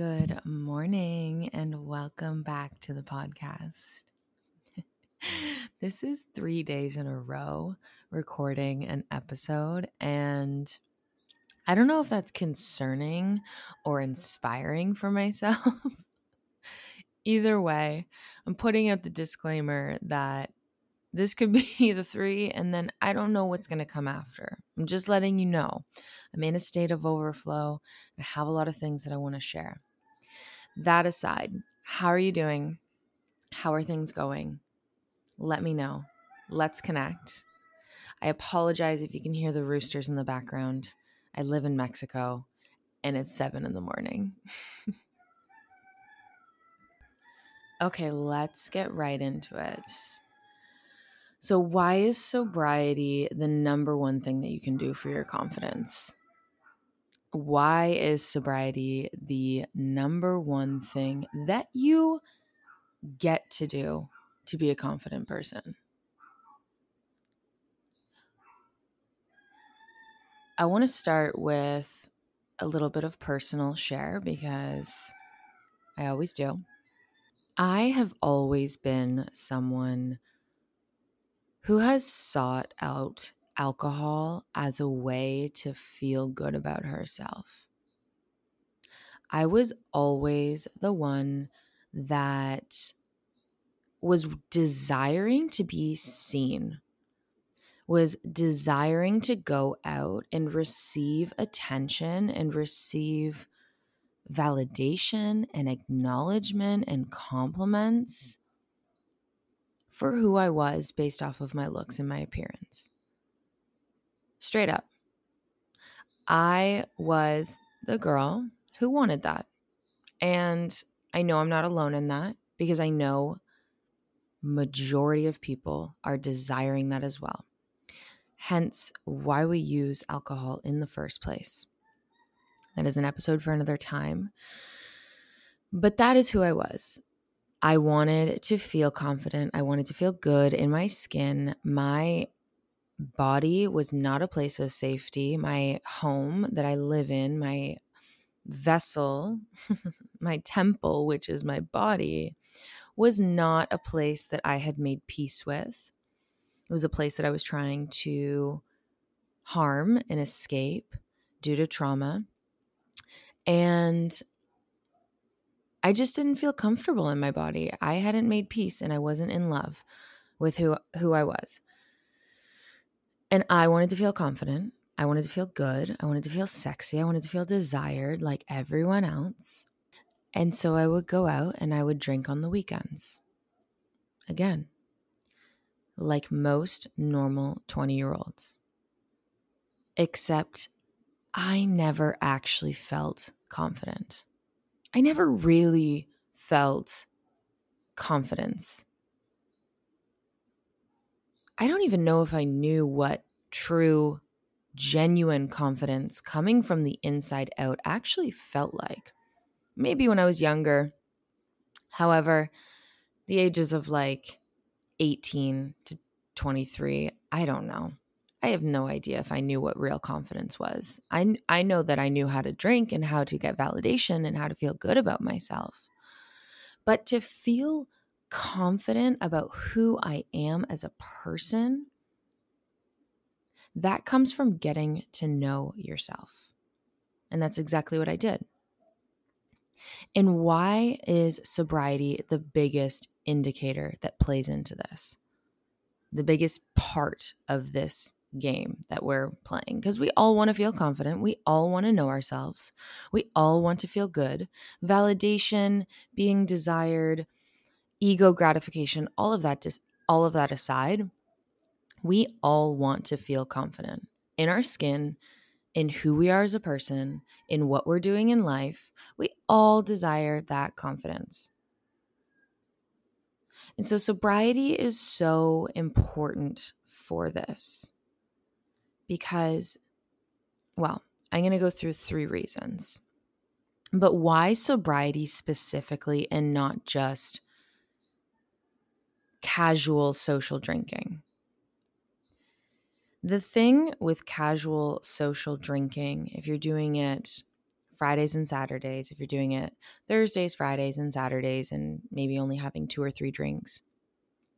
Good morning and welcome back to the podcast. this is three days in a row recording an episode, and I don't know if that's concerning or inspiring for myself. Either way, I'm putting out the disclaimer that this could be the three, and then I don't know what's going to come after. I'm just letting you know. I'm in a state of overflow. I have a lot of things that I want to share. That aside, how are you doing? How are things going? Let me know. Let's connect. I apologize if you can hear the roosters in the background. I live in Mexico and it's seven in the morning. okay, let's get right into it. So, why is sobriety the number one thing that you can do for your confidence? Why is sobriety the number one thing that you get to do to be a confident person? I want to start with a little bit of personal share because I always do. I have always been someone who has sought out alcohol as a way to feel good about herself. I was always the one that was desiring to be seen, was desiring to go out and receive attention and receive validation and acknowledgement and compliments for who I was based off of my looks and my appearance. Straight up. I was the girl who wanted that. And I know I'm not alone in that because I know majority of people are desiring that as well. Hence why we use alcohol in the first place. That is an episode for another time. But that is who I was. I wanted to feel confident. I wanted to feel good in my skin. My body was not a place of safety. My home that I live in, my vessel, my temple, which is my body, was not a place that I had made peace with. It was a place that I was trying to harm and escape due to trauma. And I just didn't feel comfortable in my body. I hadn't made peace and I wasn't in love with who who I was. And I wanted to feel confident. I wanted to feel good. I wanted to feel sexy. I wanted to feel desired like everyone else. And so I would go out and I would drink on the weekends. Again, like most normal 20 year olds. Except I never actually felt confident. I never really felt confidence. I don't even know if I knew what true, genuine confidence coming from the inside out actually felt like. Maybe when I was younger. However, the ages of like 18 to 23, I don't know. I have no idea if I knew what real confidence was. I, I know that I knew how to drink and how to get validation and how to feel good about myself. But to feel confident about who I am as a person, that comes from getting to know yourself. And that's exactly what I did. And why is sobriety the biggest indicator that plays into this? The biggest part of this game that we're playing because we all want to feel confident. We all want to know ourselves. We all want to feel good. Validation, being desired, ego gratification, all of that just all of that aside, we all want to feel confident in our skin, in who we are as a person, in what we're doing in life. We all desire that confidence. And so sobriety is so important for this because, well, I'm going to go through three reasons. But why sobriety specifically and not just casual social drinking? The thing with casual social drinking, if you're doing it Fridays and Saturdays, if you're doing it Thursdays, Fridays, and Saturdays, and maybe only having two or three drinks,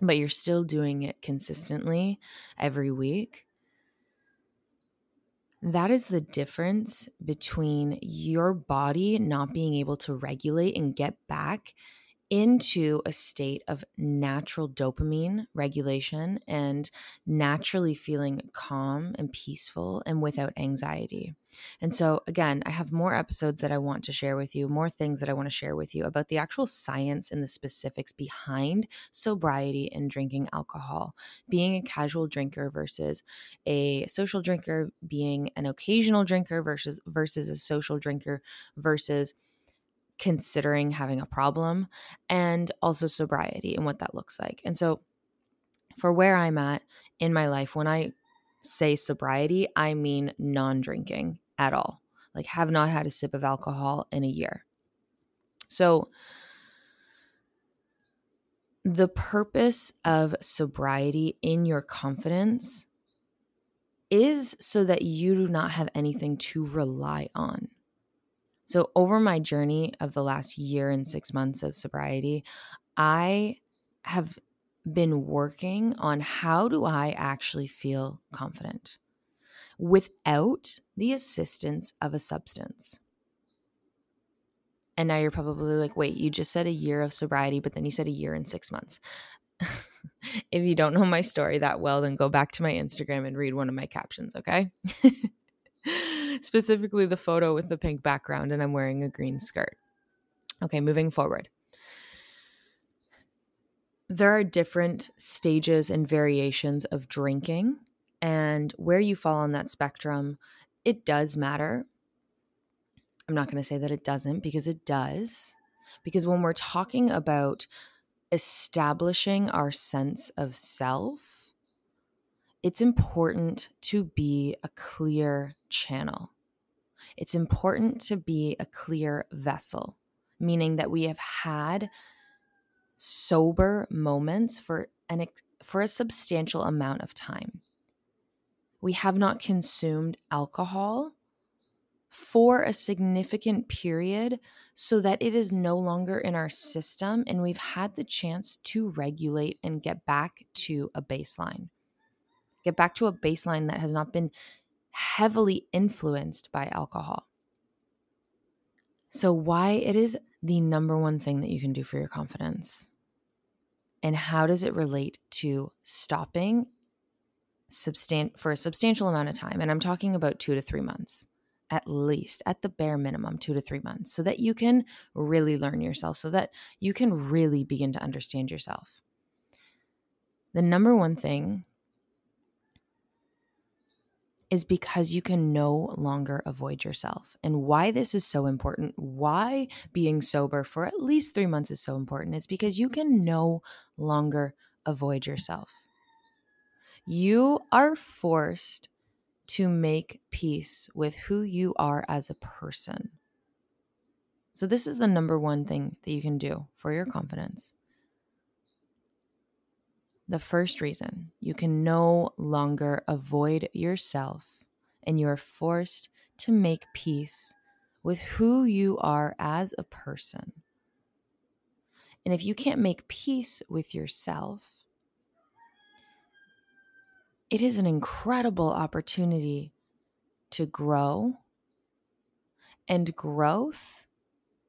but you're still doing it consistently every week, that is the difference between your body not being able to regulate and get back into a state of natural dopamine regulation and naturally feeling calm and peaceful and without anxiety. And so, again, I have more episodes that I want to share with you, more things that I want to share with you about the actual science and the specifics behind sobriety and drinking alcohol, being a casual drinker versus a social drinker, being an occasional drinker versus versus a social drinker versus considering having a problem and also sobriety and what that looks like. And so, for where I'm at in my life, when I say sobriety, I mean non drinking at all. Like, have not had a sip of alcohol in a year. So, the purpose of sobriety in your confidence is so that you do not have anything to rely on. So, over my journey of the last year and six months of sobriety, I have been working on how do I actually feel confident without the assistance of a substance. And now you're probably like, wait, you just said a year of sobriety, but then you said a year and six months. if you don't know my story that well, then go back to my Instagram and read one of my captions, okay? specifically the photo with the pink background, and I'm wearing a green skirt. Okay, moving forward. There are different stages and variations of drinking, and where you fall on that spectrum, it does matter. I'm not going to say that it doesn't because it does. Because when we're talking about establishing our sense of self, it's important to be a clear channel. It's important to be a clear vessel, meaning that we have had sober moments for an for a substantial amount of time. We have not consumed alcohol for a significant period so that it is no longer in our system and we've had the chance to regulate and get back to a baseline get back to a baseline that has not been heavily influenced by alcohol. So, why it is the number one thing that you can do for your confidence? And how does it relate to stopping substan- for a substantial amount of time? And I'm talking about two to three months, at least, at the bare minimum, two to three months, so that you can really learn yourself, so that you can really begin to understand yourself. The number one thing is because you can no longer avoid yourself. And why this is so important, why being sober for at least three months is so important, is because you can no longer avoid yourself. You are forced to make peace with who you are as a person. So, this is the number one thing that you can do for your confidence the first reason you can no longer avoid yourself and you are forced to make peace with who you are as a person. And if you can't make peace with yourself, it is an incredible opportunity to grow, and growth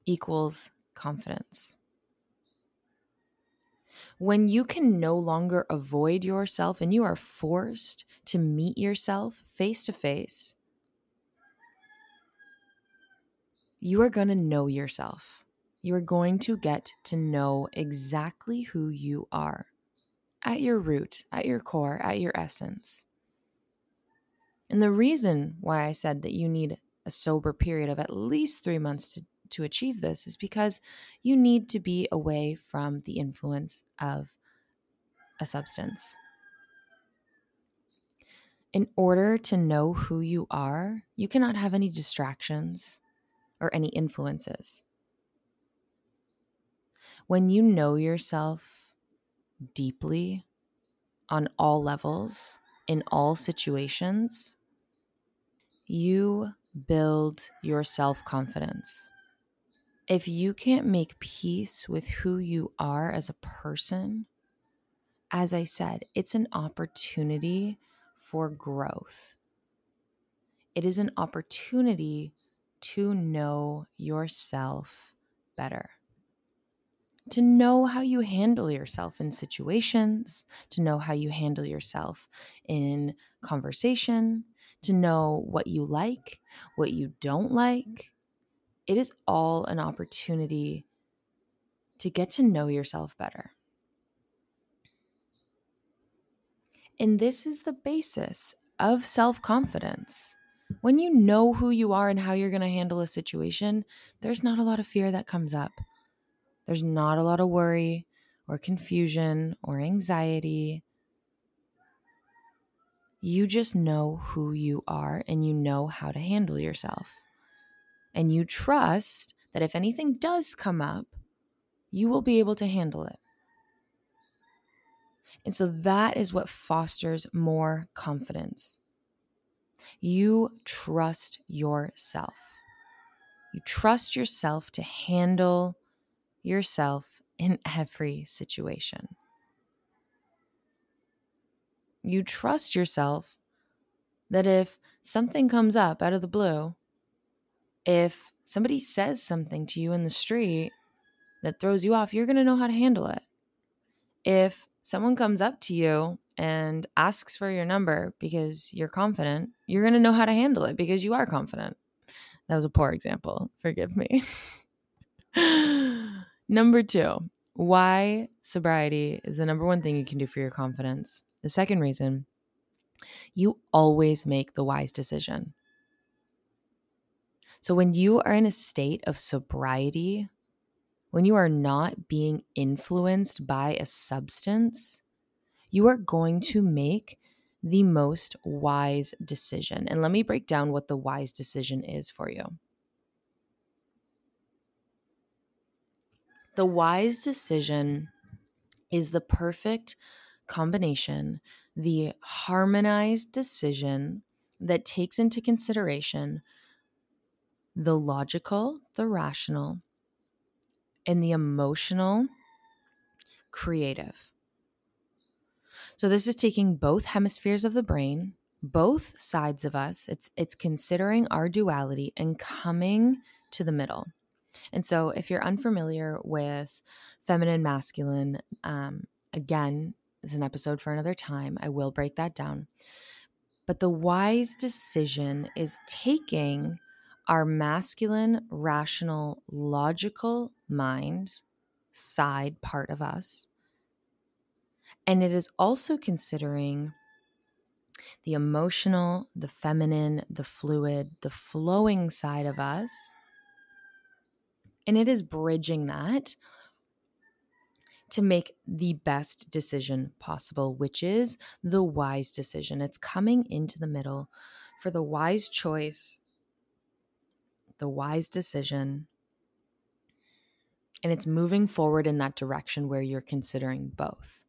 equals confidence when you can no longer avoid yourself and you are forced to meet yourself face to face, you are going to know yourself. You are going to get to know exactly who you are at your root, at your core, at your essence. And the reason why I said that you need a sober period of at least three months to to achieve this is because you need to be away from the influence of a substance. In order to know who you are, you cannot have any distractions or any influences. When you know yourself deeply on all levels, in all situations, you build your self confidence. If you can't make peace with who you are as a person, as I said, it's an opportunity for growth. It is an opportunity to know yourself better to know how you handle yourself in situations, to know how you handle yourself in conversation, to know what you like, what you don't like. It is all an opportunity to get to know yourself better. And this is the basis of self confidence. When you know who you are and how you're going to handle a situation, there's not a lot of fear that comes up. There's not a lot of worry or confusion or anxiety. You just know who you are and you know how to handle yourself. And you trust that if anything does come up, you will be able to handle it. And so that is what fosters more confidence. You trust yourself. You trust yourself to handle yourself in every situation. You trust yourself that if something comes up out of the blue, if somebody says something to you in the street that throws you off, you're going to know how to handle it. If someone comes up to you and asks for your number because you're confident, you're going to know how to handle it because you are confident. That was a poor example. Forgive me. Number two, why sobriety is the number one thing you can do for your confidence. The second reason, you always make the wise decision. So when you are in a state of sobriety, when you are not being influenced by a substance, you are going to make the most wise decision. And let me break down what the wise decision is for you. The wise decision is the perfect combination, the harmonized decision that takes into consideration the logical, the rational, and the emotional, creative. So this is taking both hemispheres of the brain, both sides of us. It's it's considering our duality and coming to the middle. And so, if you're unfamiliar with feminine, masculine, um, again, is an episode for another time. I will break that down. But the wise decision is taking our masculine, rational, logical mind side part of us. And it is also considering the emotional, the feminine, the fluid, the flowing side of us and it is bridging that to make the best decision possible, which is the wise decision. It's coming into the middle for the wise choice, the wise decision, and it's moving forward in that direction where you're considering both.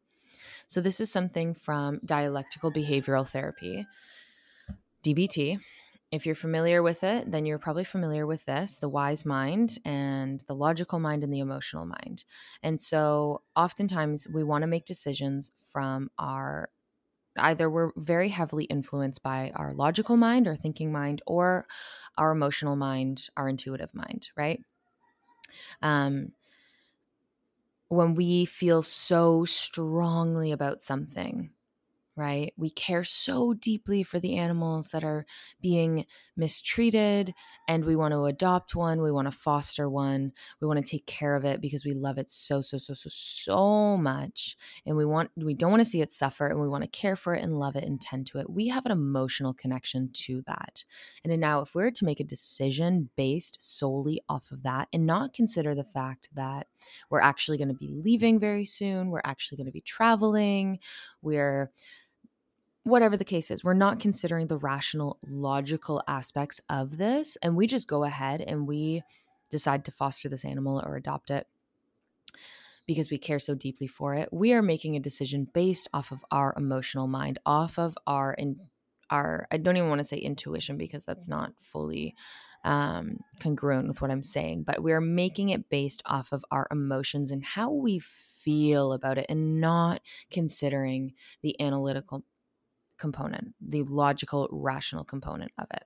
So, this is something from dialectical behavioral therapy, DBT, if you're familiar with it, then you're probably familiar with this the wise mind and the logical mind and the emotional mind. And so, oftentimes, we want to make decisions from our either we're very heavily influenced by our logical mind, our thinking mind, or our emotional mind, our intuitive mind, right? Um, when we feel so strongly about something, right? We care so deeply for the animals that are being mistreated, and we want to adopt one. We want to foster one. We want to take care of it because we love it so, so, so, so, so much. And we want, we don't want to see it suffer, and we want to care for it and love it and tend to it. We have an emotional connection to that. And now, if we're to make a decision based solely off of that and not consider the fact that we're actually going to be leaving very soon, we're actually going to be traveling, we're whatever the case is, we're not considering the rational, logical aspects of this. And we just go ahead and we decide to foster this animal or adopt it because we care so deeply for it. We are making a decision based off of our emotional mind, off of our in, our I don't even want to say intuition because that's not fully um, congruent with what I'm saying, but we're making it based off of our emotions and how we feel about it and not considering the analytical component, the logical, rational component of it.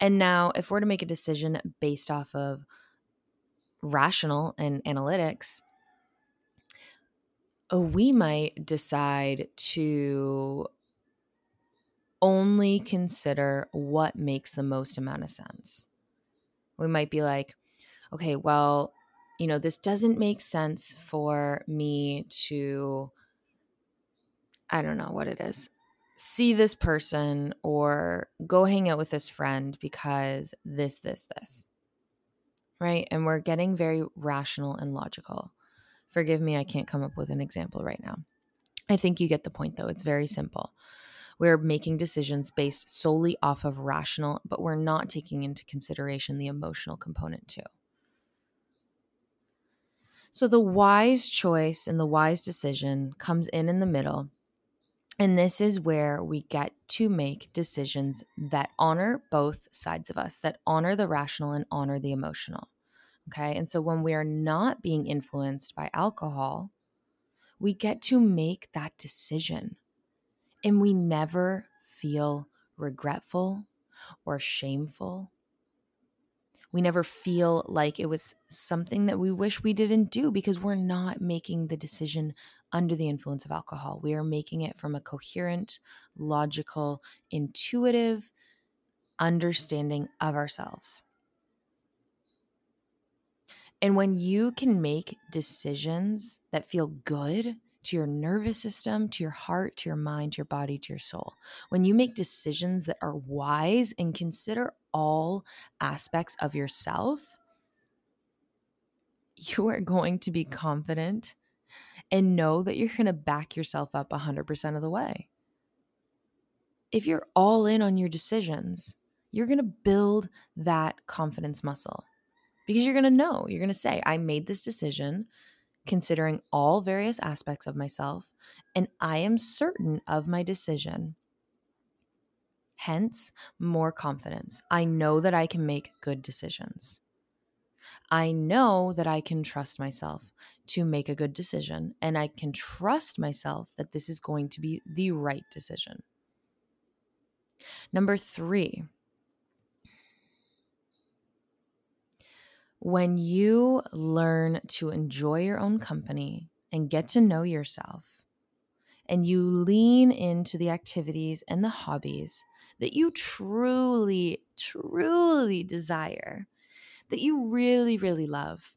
And now, if we're to make a decision based off of rational and analytics, we might decide to only consider what makes the most amount of sense. We might be like, okay, well, you know, this doesn't make sense for me to, I don't know what it is, see this person or go hang out with this friend because this, this, this. Right. And we're getting very rational and logical. Forgive me, I can't come up with an example right now. I think you get the point, though. It's very simple. We're making decisions based solely off of rational, but we're not taking into consideration the emotional component, too. So the wise choice and the wise decision comes in in the middle. And this is where we get to make decisions that honor both sides of us, that honor the rational and honor the emotional. Okay. And so when we are not being influenced by alcohol, we get to make that decision and we never feel regretful or shameful. We never feel like it was something that we wish we didn't do because we're not making the decision under the influence of alcohol. We are making it from a coherent, logical, intuitive understanding of ourselves. And when you can make decisions that feel good to your nervous system, to your heart, to your mind, to your body, to your soul, when you make decisions that are wise and consider all aspects of yourself, you are going to be mm. confident and know that you're going to back yourself up 100% of the way. If you're all in on your decisions, you're going to build that confidence muscle because you're going to know, you're going to say, I made this decision considering all various aspects of myself, and I am certain of my decision. Hence, more confidence. I know that I can make good decisions. I know that I can trust myself to make a good decision, and I can trust myself that this is going to be the right decision. Number three, when you learn to enjoy your own company and get to know yourself, and you lean into the activities and the hobbies that you truly, truly desire, that you really, really love,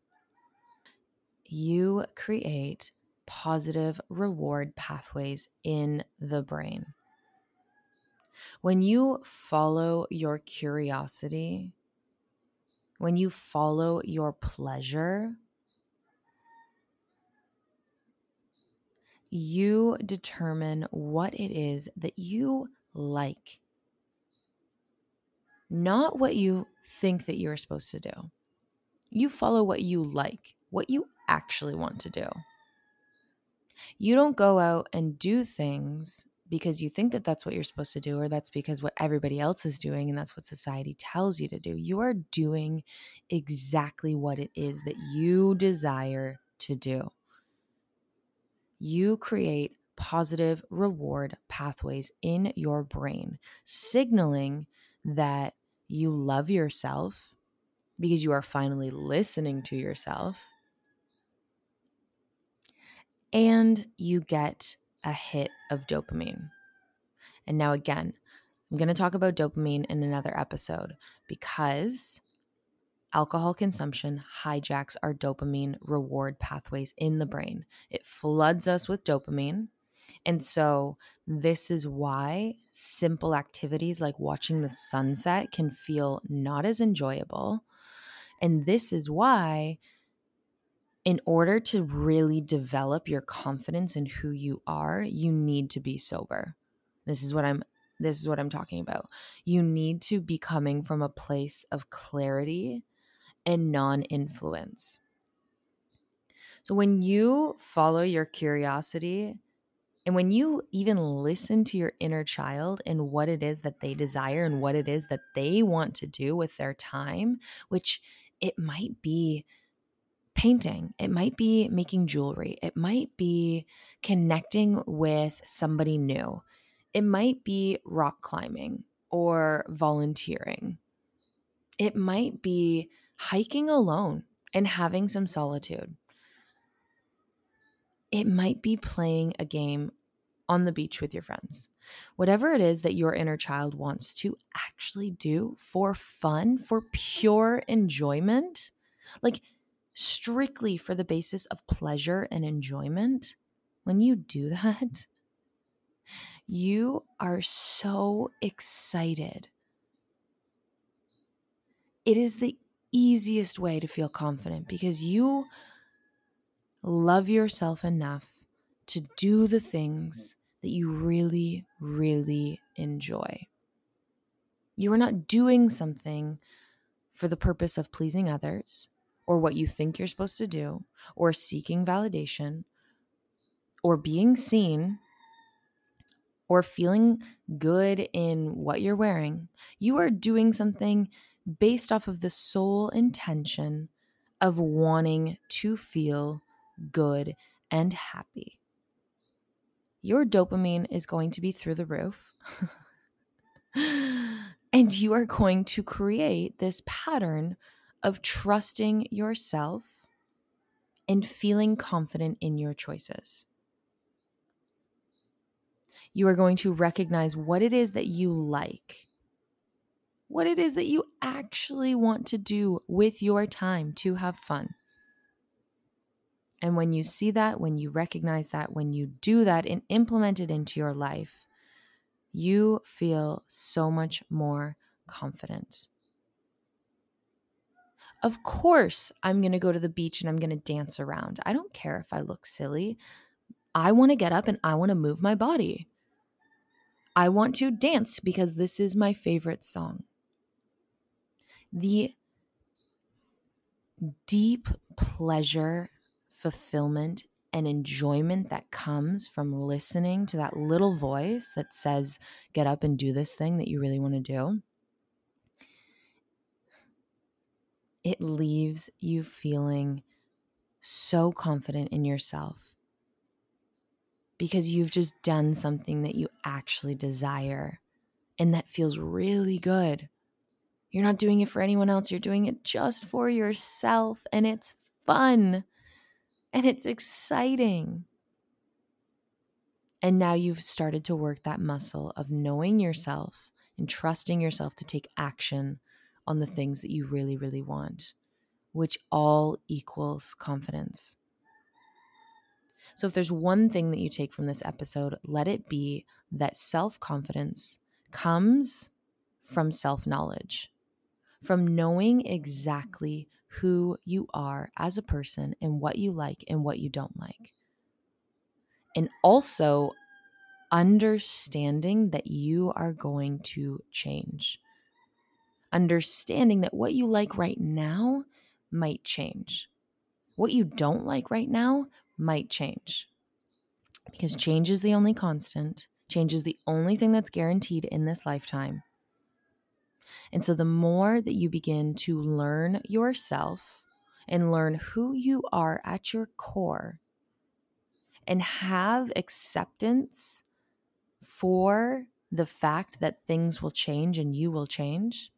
you create positive reward pathways in the brain. When you follow your curiosity, when you follow your pleasure, you determine what it is that you like, not what you think that you're supposed to do. You follow what you like, what you actually want to do. You don't go out and do things because you think that that's what you're supposed to do, or that's because what everybody else is doing and that's what society tells you to do. You are doing exactly what it is that you desire to do. You create positive reward pathways in your brain, signaling that you love yourself because you are finally listening to yourself. And you get a hit of dopamine. And now, again, I'm going to talk about dopamine in another episode because alcohol consumption hijacks our dopamine reward pathways in the brain. It floods us with dopamine. And so, this is why simple activities like watching the sunset can feel not as enjoyable. And this is why in order to really develop your confidence in who you are, you need to be sober. This is what I'm this is what I'm talking about. You need to be coming from a place of clarity and non-influence. So when you follow your curiosity And when you even listen to your inner child and what it is that they desire and what it is that they want to do with their time, which it might be painting, it might be making jewelry, it might be connecting with somebody new, it might be rock climbing or volunteering, it might be hiking alone and having some solitude. It might be playing a game on the beach with your friends. Whatever it is that your inner child wants to actually do for fun, for pure enjoyment, like strictly for the basis of pleasure and enjoyment, when you do that, you are so excited. It is the easiest way to feel confident because you love yourself enough to do the things that you really, really enjoy. You are not doing something for the purpose of pleasing others or what you think you're supposed to do or seeking validation or being seen or feeling good in what you're wearing. You are doing something based off of the sole intention of wanting to feel good and happy. Your dopamine is going to be through the roof. and you are going to create this pattern of trusting yourself and feeling confident in your choices. You are going to recognize what it is that you like what it is that you actually want to do with your time to have fun. And when you see that, when you recognize that, when you do that and implement it into your life, you feel so much more confident. Of course, I'm going to go to the beach and I'm going to dance around. I don't care if I look silly. I want to get up and I want to move my body. I want to dance because this is my favorite song the deep pleasure, fulfillment, and enjoyment that comes from listening to that little voice that says, get up and do this thing that you really want to do. It leaves you feeling so confident in yourself because you've just done something that you actually desire and that feels really good. You're not doing it for anyone else. You're doing it just for yourself. And it's fun and it's exciting. And now you've started to work that muscle of knowing yourself and trusting yourself to take action on the things that you really, really want, which all equals confidence. So, if there's one thing that you take from this episode, let it be that self confidence comes from self knowledge from knowing exactly who you are as a person and what you like and what you don't like. And also understanding that you are going to change. Understanding that what you like right now might change. What you don't like right now might change. Because change is the only constant, change is the only thing that's guaranteed in this lifetime. And so, the more that you begin to learn yourself and learn who you are at your core and have acceptance for the fact that things will change and you will change,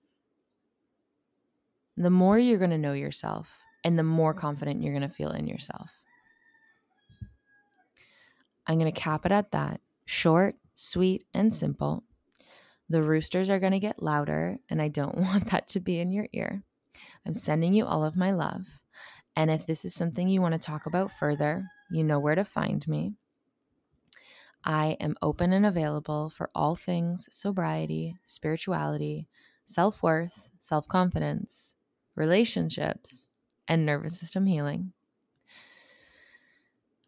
the more you're going to know yourself and the more mm-hmm. confident you're going to feel in yourself. I'm going to cap it at that short, sweet, and simple. The roosters are going to get louder, and I don't want that to be in your ear. I'm sending you all of my love. And if this is something you want to talk about further, you know where to find me. I am open and available for all things sobriety, spirituality, self worth, self confidence, relationships, and nervous system healing.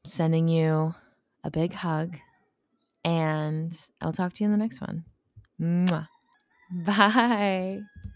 I'm sending you a big hug, and I'll talk to you in the next one. 嗯 拜